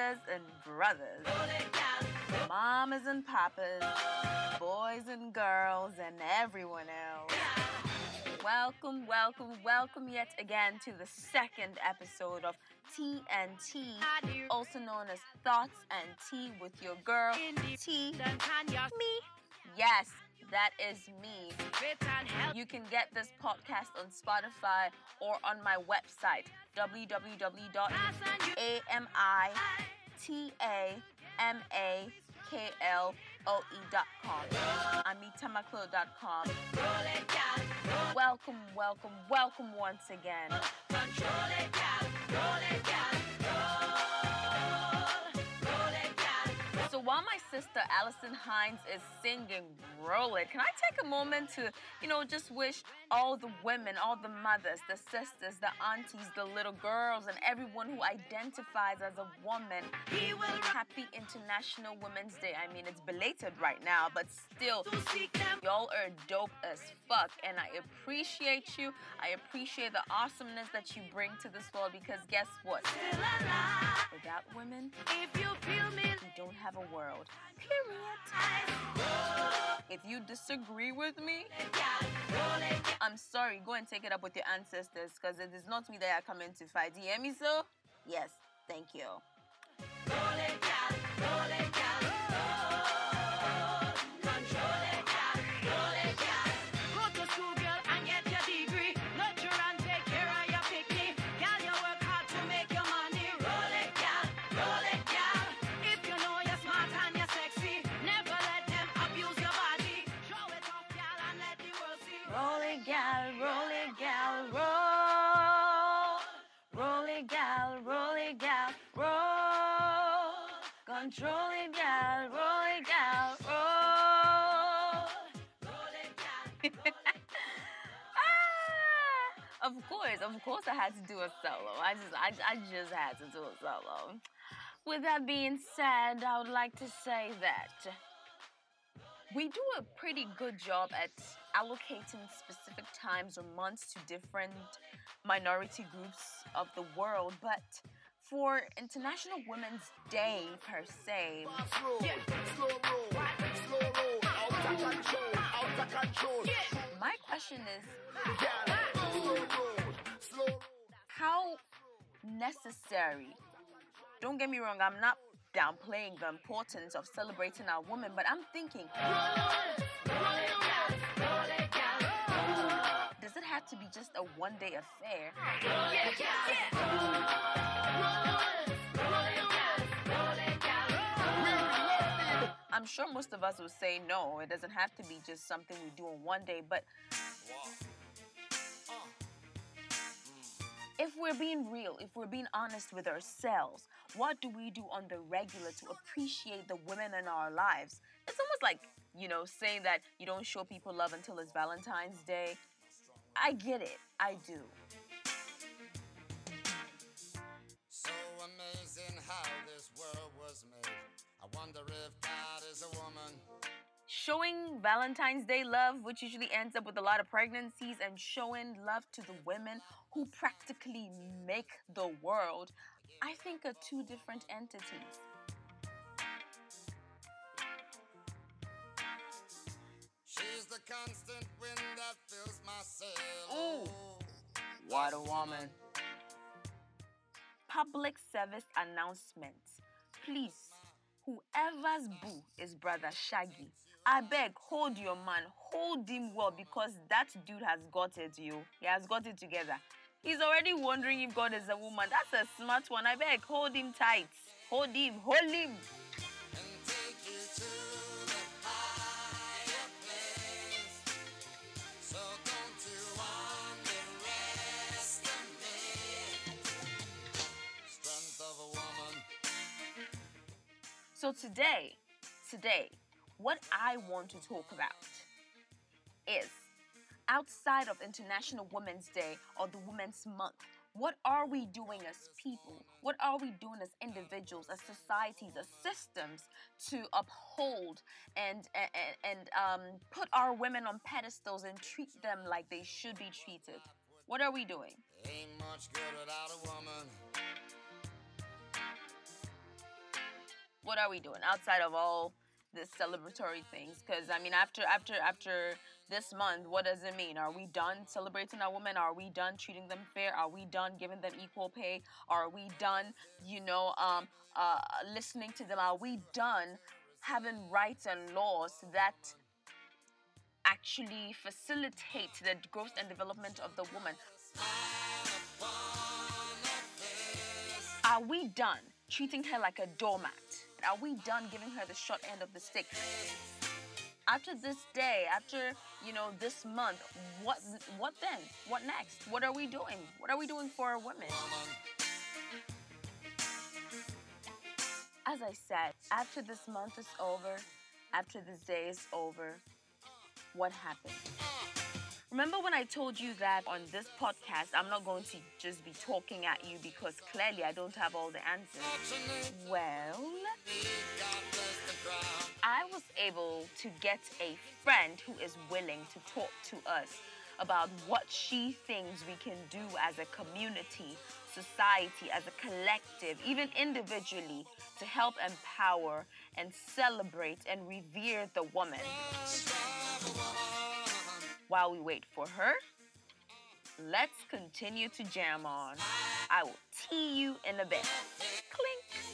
sisters and brothers, mamas and papas, boys and girls, and everyone else. Welcome, welcome, welcome yet again to the second episode of TNT, also known as Thoughts and Tea with your girl, T. Me. Yes, that is me. You can get this podcast on Spotify or on my website, www.amitamaklole.com. Amitamaclo.com. Welcome, welcome, welcome once again. While my sister Alison Hinds is singing Roll It, can I take a moment to, you know, just wish all the women, all the mothers, the sisters, the aunties, the little girls, and everyone who identifies as a woman happy International Women's Day. I mean, it's belated right now, but still, y'all are dope as fuck, and I appreciate you. I appreciate the awesomeness that you bring to this world because guess what? Without women, If you feel me, we don't have a world. Period. If you disagree with me, I'm sorry. Go and take it up with your ancestors because it is not me that are coming to fight. You hear me, so? Yes, thank you. Gal, roll gal, roll. Roll gal, roll gal, roll. Control it, gal, roll gal, roll. Ah, of course, of course, I had to do a solo. I just, I, I just had to do a solo. With that being said, I would like to say that we do a pretty good job at allocating specific times or months to different minority groups of the world, but for International Women's Day per se, my question is how necessary. Don't get me wrong, I'm not downplaying the importance of celebrating our women, but I'm thinking, have to be just a one day affair? I'm sure most of us would say no, it doesn't have to be just something we do on one day, but if we're being real, if we're being honest with ourselves, what do we do on the regular to appreciate the women in our lives? It's almost like, you know, saying that you don't show people love until it's Valentine's Day. I get it, I do. So amazing how this world was made. I wonder if God is a woman. Showing Valentine's Day love, which usually ends up with a lot of pregnancies, and showing love to the women who practically make the world, I think are two different entities. Constant wind that fills my sail. Ooh. What a woman. Public service announcement. Please, whoever's boo is brother Shaggy, I beg, hold your man, hold him well because that dude has got it, you. He has got it together. He's already wondering if God is a woman. That's a smart one. I beg, hold him tight. Hold him, hold him. So today, today, what I want to talk about is outside of International Women's Day or the Women's Month, what are we doing as people? What are we doing as individuals, as societies, as systems to uphold and and, and um, put our women on pedestals and treat them like they should be treated? What are we doing? What are we doing outside of all the celebratory things? Because I mean, after after after this month, what does it mean? Are we done celebrating our women? Are we done treating them fair? Are we done giving them equal pay? Are we done, you know, um, uh, listening to them? Are we done having rights and laws that actually facilitate the growth and development of the woman? Are we done treating her like a doormat? Are we done giving her the short end of the stick? After this day, after you know this month, what what then? What next? What are we doing? What are we doing for our women? As I said, after this month is over, after this day is over, what happened? Remember when I told you that on this podcast, I'm not going to just be talking at you because clearly I don't have all the answers? Well, I was able to get a friend who is willing to talk to us about what she thinks we can do as a community, society, as a collective, even individually, to help empower and celebrate and revere the woman. While we wait for her, let's continue to jam on. I will tee you in a bit. Clink.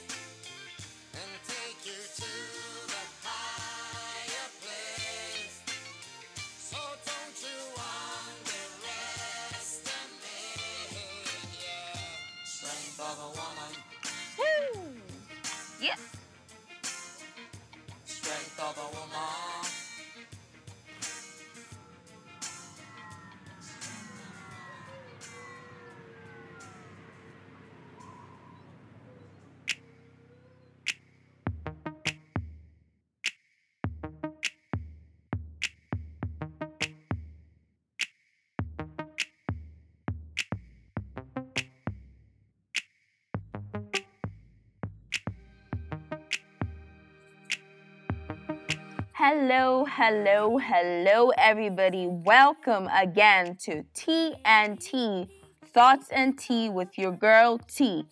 Hello, hello, hello, everybody. Welcome again to T and T Thoughts and Tea with your girl T.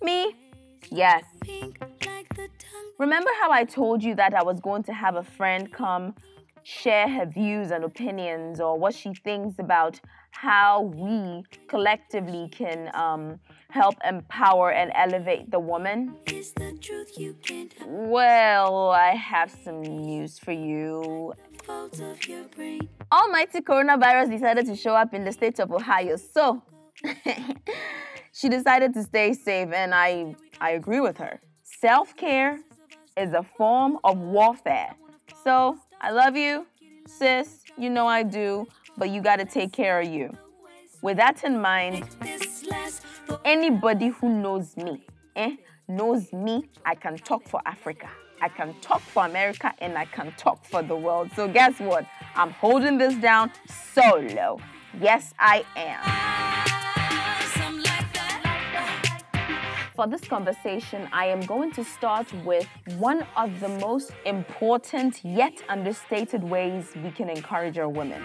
Me? Yes. Remember how I told you that I was going to have a friend come share her views and opinions or what she thinks about how we collectively can um, help empower and elevate the woman? The truth you can't Well, I have some news for you. of your brain. Almighty coronavirus decided to show up in the state of Ohio. So she decided to stay safe, and I, I agree with her. Self care is a form of warfare. So I love you, sis. You know I do, but you got to take care of you. With that in mind, anybody who knows me, eh, knows me, I can talk for Africa. I can talk for America and I can talk for the world. So guess what? I'm holding this down solo. Yes, I am. For this conversation, I am going to start with one of the most important yet understated ways we can encourage our women.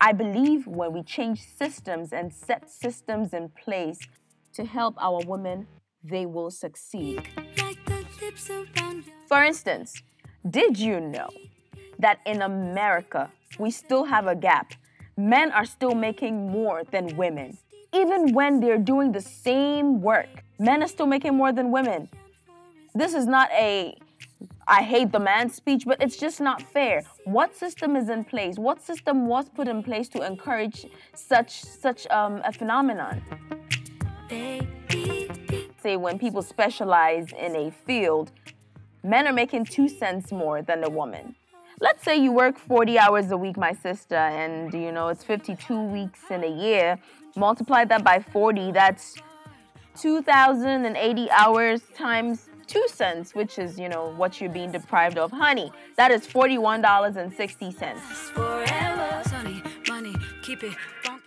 I believe when we change systems and set systems in place to help our women, they will succeed. For instance, did you know that in America, we still have a gap? Men are still making more than women. Even when they're doing the same work, men are still making more than women. This is not a I hate the man speech, but it's just not fair. What system is in place? What system was put in place to encourage such such um, a phenomenon? say when people specialize in a field, men are making two cents more than a woman. Let's say you work 40 hours a week, my sister, and you know it's 52 weeks in a year. Multiply that by 40, that's 2,080 hours times two cents, which is, you know, what you're being deprived of. Honey, that is $41.60. Forever. Sunny, money, keep it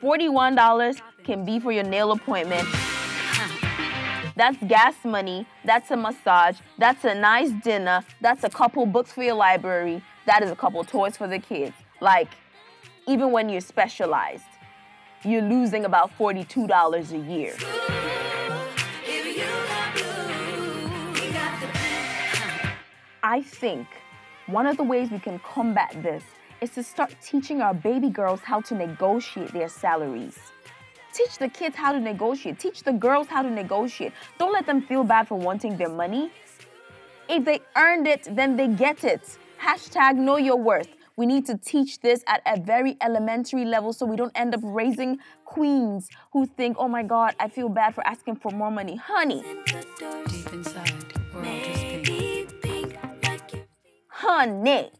$41 can be for your nail appointment. That's gas money. That's a massage. That's a nice dinner. That's a couple books for your library. That is a couple toys for the kids. Like, even when you're specialized, you're losing about $42 a year. If you got blue, I think one of the ways we can combat this is to start teaching our baby girls how to negotiate their salaries. Teach the kids how to negotiate. Teach the girls how to negotiate. Don't let them feel bad for wanting their money. If they earned it, then they get it. Hashtag know your worth. We need to teach this at a very elementary level so we don't end up raising queens who think, oh my God, I feel bad for asking for more money. Honey, Deep inside, honey,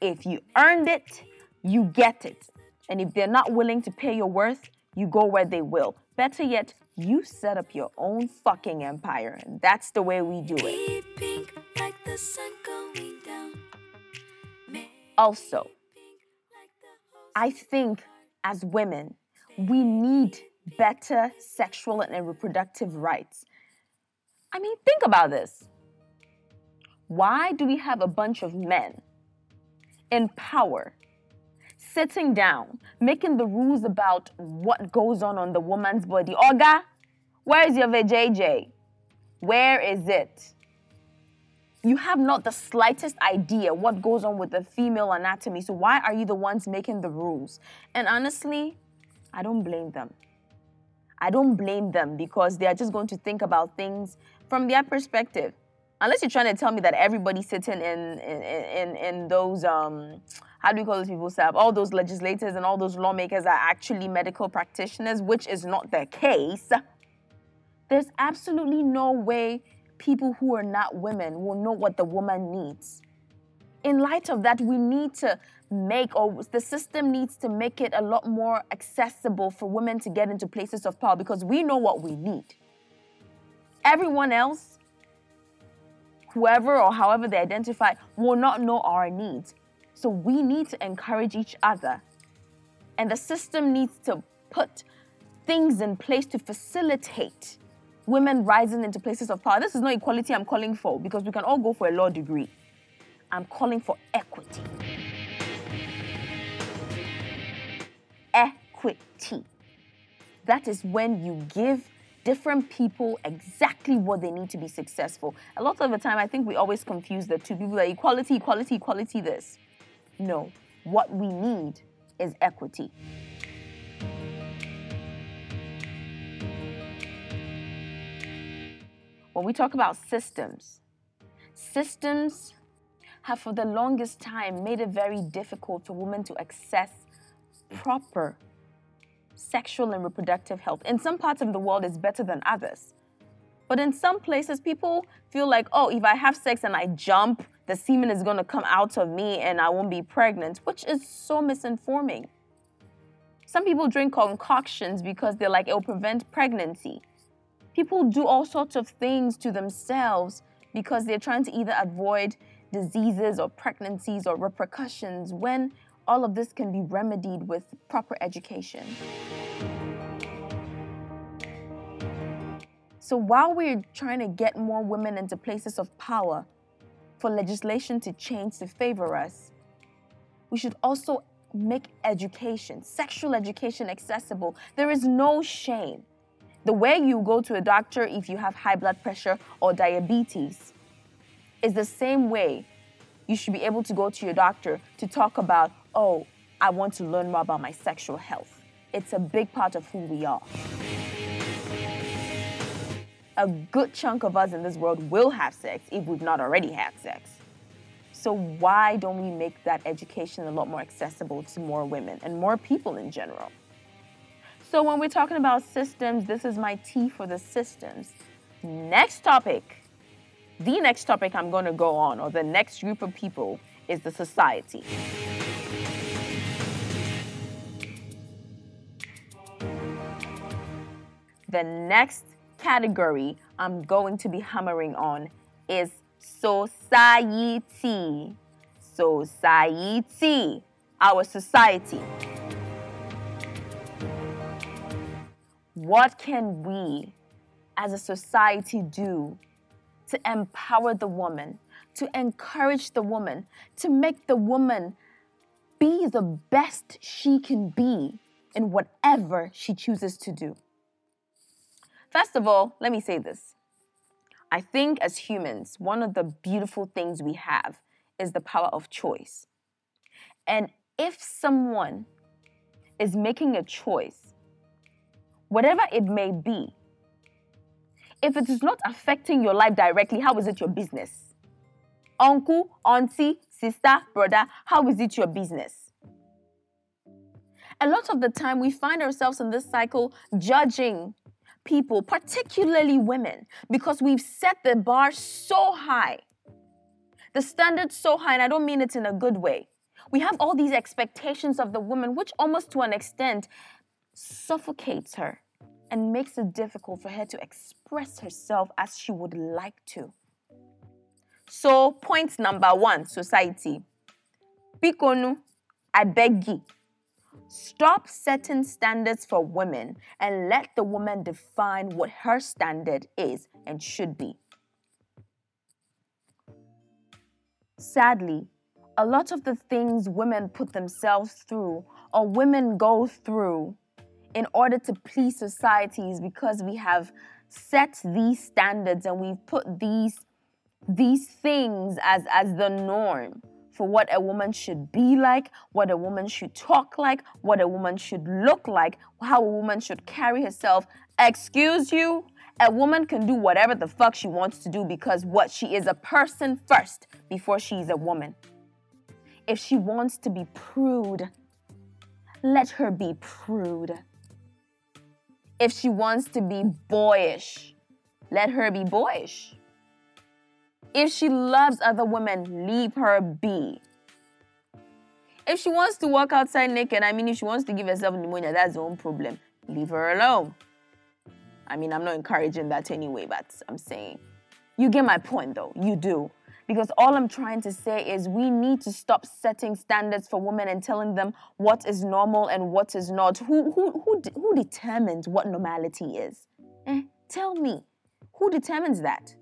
if you earned it, you get it. And if they're not willing to pay your worth, you go where they will. Better yet, you set up your own fucking empire. And that's the way we do it. Also, I think as women, we need better sexual and reproductive rights. I mean, think about this. Why do we have a bunch of men in power sitting down, making the rules about what goes on on the woman's body? Oga, where is your VJJ? Where is it? You have not the slightest idea what goes on with the female anatomy. So why are you the ones making the rules? And honestly, I don't blame them. I don't blame them because they are just going to think about things from their perspective. Unless you're trying to tell me that everybody sitting in in, in, in those um how do we call those people Sab? All those legislators and all those lawmakers are actually medical practitioners, which is not the case. There's absolutely no way people who are not women will know what the woman needs. In light of that, we need to make, or the system needs to make it a lot more accessible for women to get into places of power because we know what we need. Everyone else, whoever or however they identify, will not know our needs. So we need to encourage each other. And the system needs to put things in place to facilitate women rising into places of power. This is not equality I'm calling for because we can all go for a law degree. I'm calling for equity. Equity. That is when you give different people exactly what they need to be successful. A lot of the time, I think we always confuse the two people that equality, equality, equality, this. No, what we need is equity. When we talk about systems, systems have for the longest time made it very difficult for women to access proper sexual and reproductive health. In some parts of the world, it's better than others. But in some places, people feel like, oh, if I have sex and I jump, the semen is going to come out of me and I won't be pregnant, which is so misinforming. Some people drink concoctions because they're like, it'll prevent pregnancy people do all sorts of things to themselves because they're trying to either avoid diseases or pregnancies or repercussions when all of this can be remedied with proper education. So while we're trying to get more women into places of power for legislation to change to favor us, we should also make education, sexual education accessible. There is no shame the way you go to a doctor if you have high blood pressure or diabetes is the same way you should be able to go to your doctor to talk about, oh, I want to learn more about my sexual health. It's a big part of who we are. A good chunk of us in this world will have sex if we've not already had sex. So, why don't we make that education a lot more accessible to more women and more people in general? So when we're talking about systems, this is my T for the systems. Next topic. The next topic I'm going to go on, or the next group of people, is the society. The next category I'm going to be hammering on is society. Society. Our society. What can we as a society do to empower the woman, to encourage the woman, to make the woman be the best she can be in whatever she chooses to do? First of all, let me say this. I think as humans, one of the beautiful things we have is the power of choice. And if someone is making a choice, whatever it may be, if it is not affecting your life directly, how is it your business? Uncle, auntie, sister, brother, how is it your business? A lot of the time, we find ourselves in this cycle judging people, particularly women, because we've set the bar so high, the standard so high, and I don't mean it in a good way. We have all these expectations of the woman, which almost to an extent suffocates her and makes it difficult for her to express herself as she would like to. So, point number one society. Bikonu, I beg you. Stop setting standards for women and let the woman define what her standard is and should be. Sadly, a lot of the things women put themselves through or women go through in order to please societies because we have set these standards and we've put these these things as as the norm for what a woman should be like, what a woman should talk like, what a woman should look like, how a woman should carry herself. Excuse you, a woman can do whatever the fuck she wants to do because what she is a person first before she's a woman. If she wants to be prude, let her be prude. If she wants to be boyish, let her be boyish. If she loves other women, leave her be. If she wants to walk outside naked, I mean, if she wants to give herself pneumonia, that's her own problem. Leave her alone. I mean, I'm not encouraging that anyway, but I'm saying you get my point though. You do. Because all I'm trying to say is we need to stop setting standards for women and telling them what is normal and what is not. Who, who, who, who determines what normality is? Eh, tell me. Who determines that?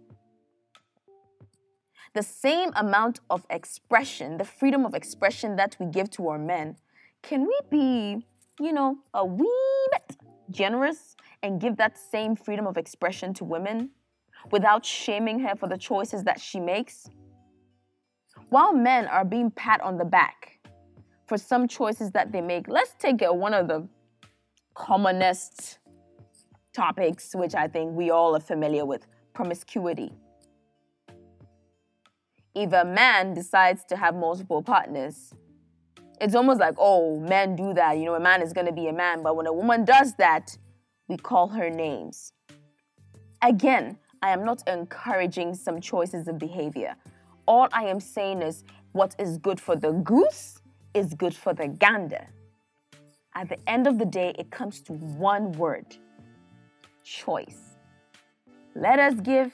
The same amount of expression, the freedom of expression that we give to our men, can we be, you know, a wee bit generous and give that same freedom of expression to women without shaming her for the choices that she makes? While men are being pat on the back for some choices that they make, let's take one of the commonest topics, which I think we all are familiar with promiscuity. If a man decides to have multiple partners, it's almost like, oh, men do that. You know, a man is going to be a man. But when a woman does that, we call her names. Again, I am not encouraging some choices of behavior. All I am saying is what is good for the goose is good for the gander. At the end of the day, it comes to one word choice. Let us give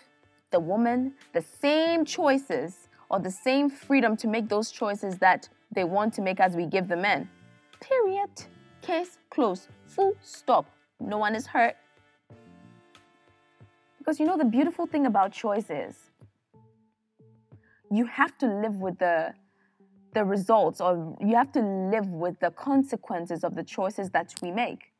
the woman the same choices or the same freedom to make those choices that they want to make as we give the men. Period. Case closed. Full stop. No one is hurt. Because you know, the beautiful thing about choice is you have to live with the the results or you have to live with the consequences of the choices that we make.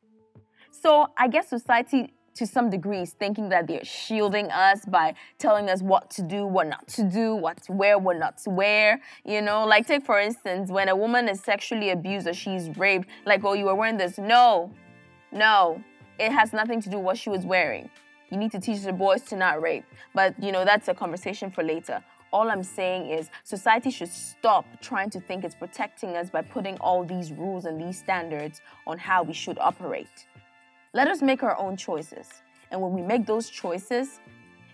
So I guess society to some degree is thinking that they're shielding us by telling us what to do, what not to do, what to wear, what not to wear. You know, like take for instance, when a woman is sexually abused or she's raped, like, oh, you were wearing this. No, no, it has nothing to do with what she was wearing. You need to teach the boys to not rape. But you know, that's a conversation for later. All I'm saying is society should stop trying to think it's protecting us by putting all these rules and these standards on how we should operate. Let us make our own choices. And when we make those choices,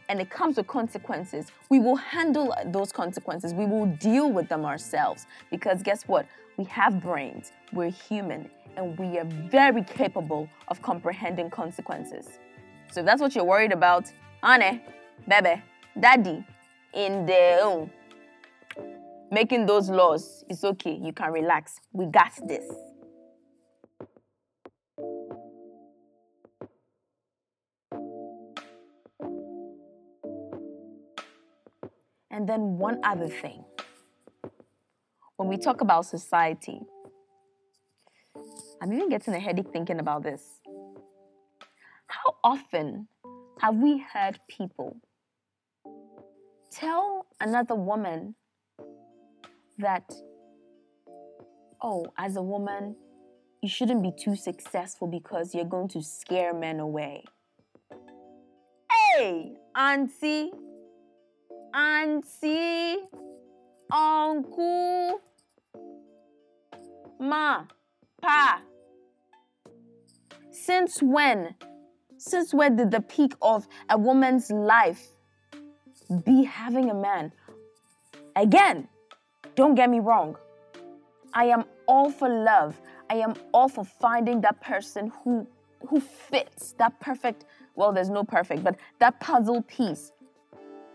and it comes with consequences, we will handle those consequences. We will deal with them ourselves. Because guess what? We have brains, we're human, and we are very capable of comprehending consequences. So if that's what you're worried about, Anne, Bebe, daddy, in their own, um, making those laws, it's okay. You can relax. We got this. And then one other thing. When we talk about society, I'm even getting a headache thinking about this. How often have we heard people tell another woman that, oh, as a woman, you shouldn't be too successful because you're going to scare men away. Hey, auntie, auntie, uncle, ma, pa. Since when? Since when did the peak of a woman's life be having a man? Again, don't get me wrong. I am all for love. I am all for finding that person who who fits that perfect, well, there's no perfect, but that puzzle piece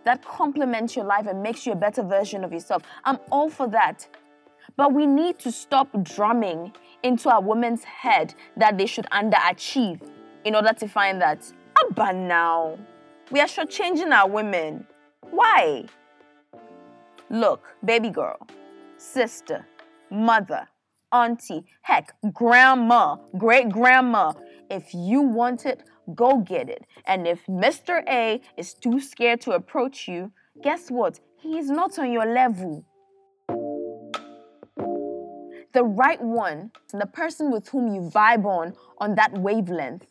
that complements your life and makes you a better version of yourself. I'm all for that. But we need to stop drumming into a woman's head that they should underachieve in order to find that. But now, we are shortchanging our women. Why? Look, baby girl, sister, mother, auntie, heck, grandma, great grandma. If you want it, go get it. And if Mr. A is too scared to approach you, guess what? He is not on your level. The right one, the person with whom you vibe on on that wavelength,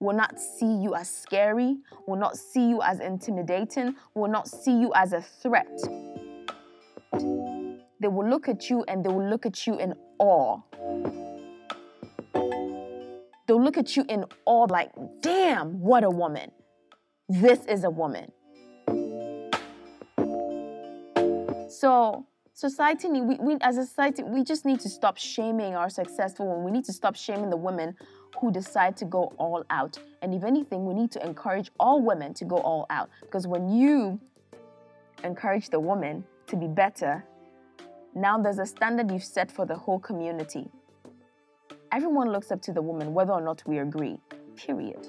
will not see you as scary, will not see you as intimidating, will not see you as a threat. They will look at you and they will look at you in awe. They'll look at you in awe, like, damn, what a woman. This is a woman. So, society, we, we, as a society, we just need to stop shaming our successful women. We need to stop shaming the women who decide to go all out. And if anything, we need to encourage all women to go all out. Because when you encourage the woman to be better, now there's a standard you've set for the whole community. Everyone looks up to the woman, whether or not we agree. Period.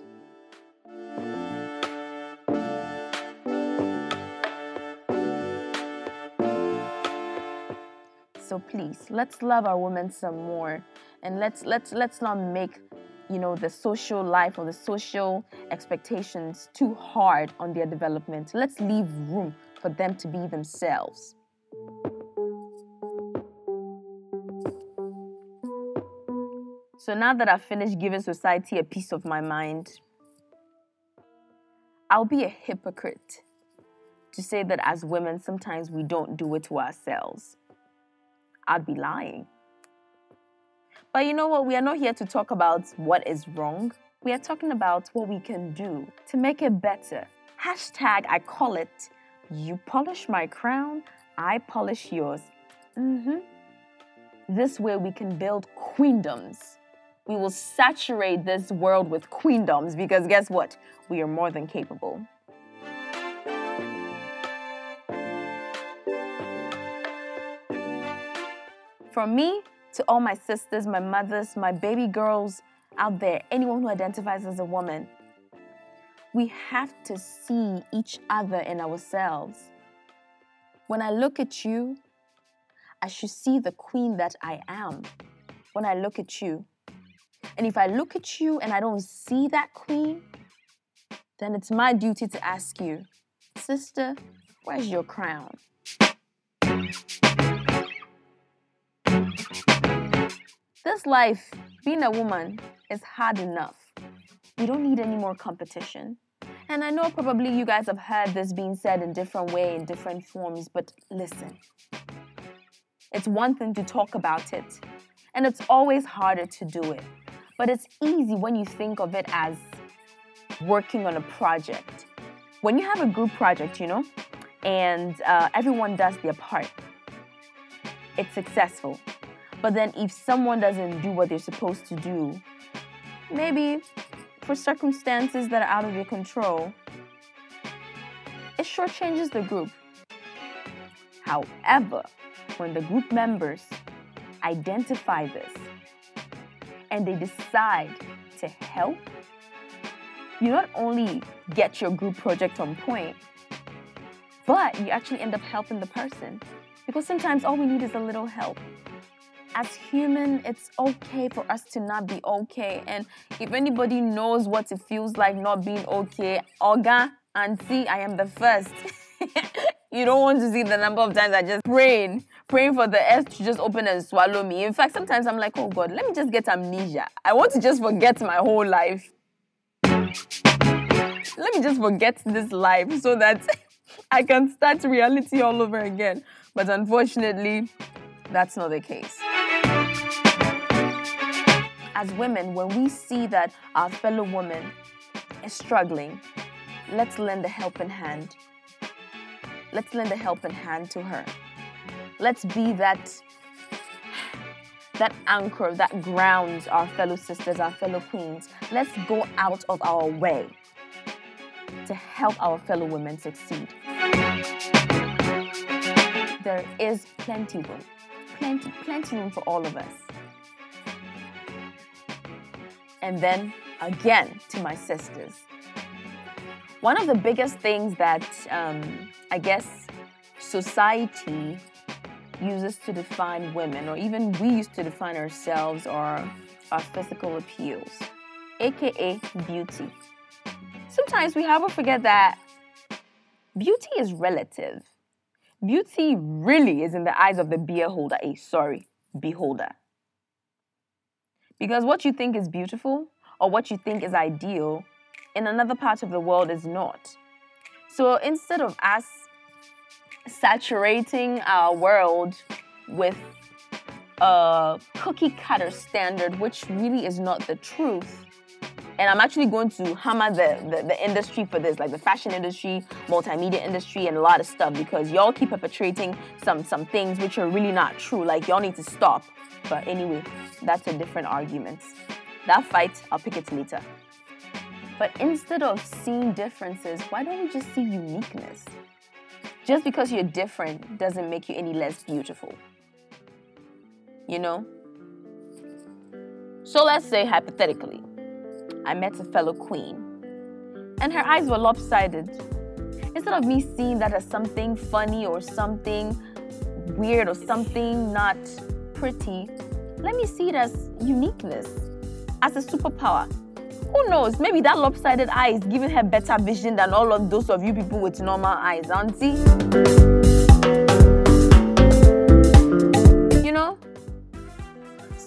So please, let's love our women some more, and let's let's let's not make you know the social life or the social expectations too hard on their development. Let's leave room for them to be themselves. So now that I've finished giving society a piece of my mind, I'll be a hypocrite to say that as women, sometimes we don't do it to ourselves. I'd be lying. But you know what? We are not here to talk about what is wrong. We are talking about what we can do to make it better. Hashtag, I call it, you polish my crown, I polish yours. hmm This way we can build queendoms we will saturate this world with queendoms because guess what? We are more than capable. From me to all my sisters, my mothers, my baby girls out there, anyone who identifies as a woman, we have to see each other in ourselves. When I look at you, I should see the queen that I am. When I look at you, and if I look at you and I don't see that queen, then it's my duty to ask you, sister, where's your crown? This life, being a woman, is hard enough. We don't need any more competition. And I know probably you guys have heard this being said in different way, in different forms, but listen. It's one thing to talk about it, and it's always harder to do it. But it's easy when you think of it as working on a project. When you have a group project, you know, and uh, everyone does their part, it's successful. But then if someone doesn't do what they're supposed to do, maybe for circumstances that are out of your control, it shortchanges the group. However, when the group members identify this and they decide to help, you not only get your group project on point, but you actually end up helping the person. Because sometimes all we need is a little help. As human, it's okay for us to not be okay. And if anybody knows what it feels like not being okay, Oga, Auntie, I am the first. You don't want to see the number of times I just praying, praying for the earth to just open and swallow me. In fact, sometimes I'm like, oh God, let me just get amnesia. I want to just forget my whole life. Let me just forget this life so that I can start reality all over again. But unfortunately, that's not the case. As women, when we see that our fellow woman is struggling, let's lend a helping hand. Let's lend a helping hand to her. Let's be that that anchor that grounds our fellow sisters, our fellow queens. Let's go out of our way to help our fellow women succeed. There is plenty room, plenty, plenty room for all of us. And then again to my sisters. One of the biggest things that um, I guess society uses to define women, or even we used to define ourselves, are our physical appeals, aka beauty. Sometimes we have to forget that beauty is relative. Beauty really is in the eyes of the beholder. a sorry, beholder. Because what you think is beautiful or what you think is ideal in another part of the world is not. So instead of us saturating our world with a cookie cutter standard, which really is not the truth. And I'm actually going to hammer the, the, the, industry for this, like the fashion industry, multimedia industry, and a lot of stuff, because y'all keep perpetrating some some things which are really not true. Like y'all need to stop. But anyway, that's a different argument. That fight, I'll pick it later. But instead of seeing differences, why don't we just see uniqueness? Just because you're different doesn't make you any less beautiful. You know? So let's say, hypothetically, I met a fellow queen and her eyes were lopsided. Instead of me seeing that as something funny or something weird or something not pretty, let me see it as uniqueness, as a superpower. Who knows? Maybe that lopsided eye is giving her better vision than all of those of you people with normal eyes, auntie.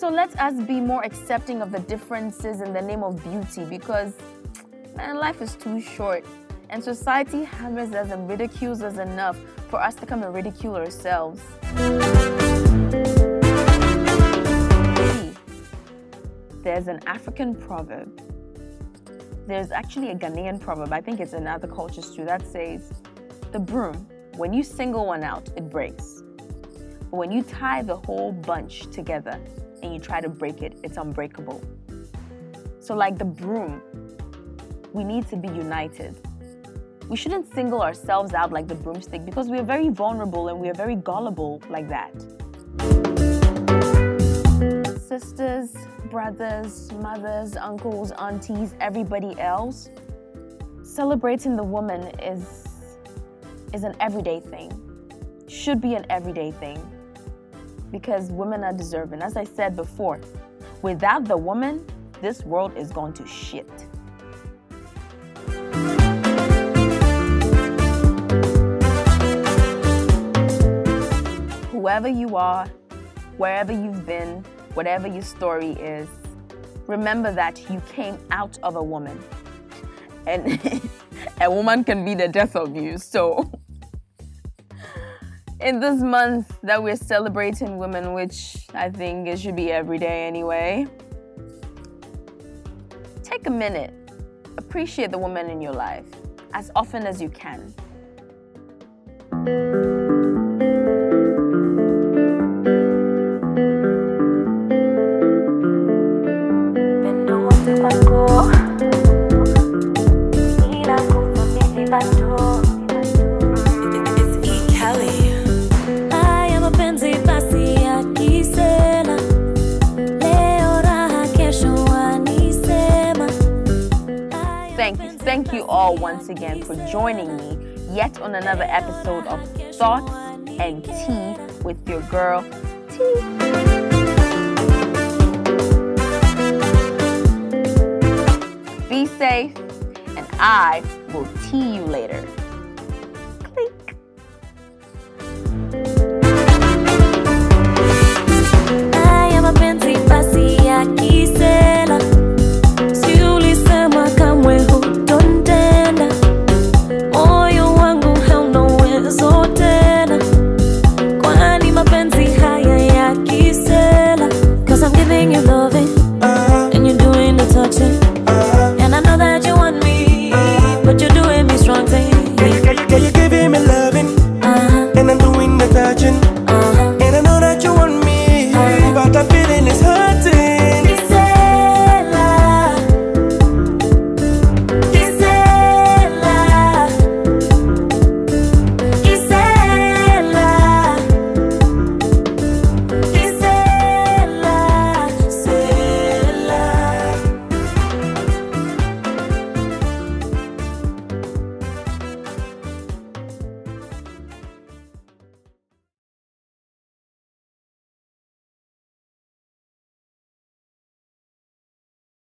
So let us be more accepting of the differences in the name of beauty because, man, life is too short. And society hammers us and ridicules us enough for us to come and ridicule ourselves. There's an African proverb there's actually a Ghanaian proverb, I think it's in other cultures too, that says, The broom, when you single one out, it breaks. But when you tie the whole bunch together and you try to break it, it's unbreakable. So, like the broom, we need to be united. We shouldn't single ourselves out like the broomstick because we are very vulnerable and we are very gullible like that. Sisters, brothers, mothers, uncles, aunties, everybody else, celebrating the woman is is an everyday thing. Should be an everyday thing. Because women are deserving. As I said before, without the woman, this world is going to shit. Whoever you are, wherever you've been, whatever your story is, remember that you came out of a woman. And a woman can be the death of you. So, in this month that we're celebrating women, which I think it should be every day anyway, take a minute, appreciate the woman in your life as often as you can. Thank you all once again for joining me yet on another episode of Thoughts and Tea with your girl, Tea. Be safe, and I will tea you later.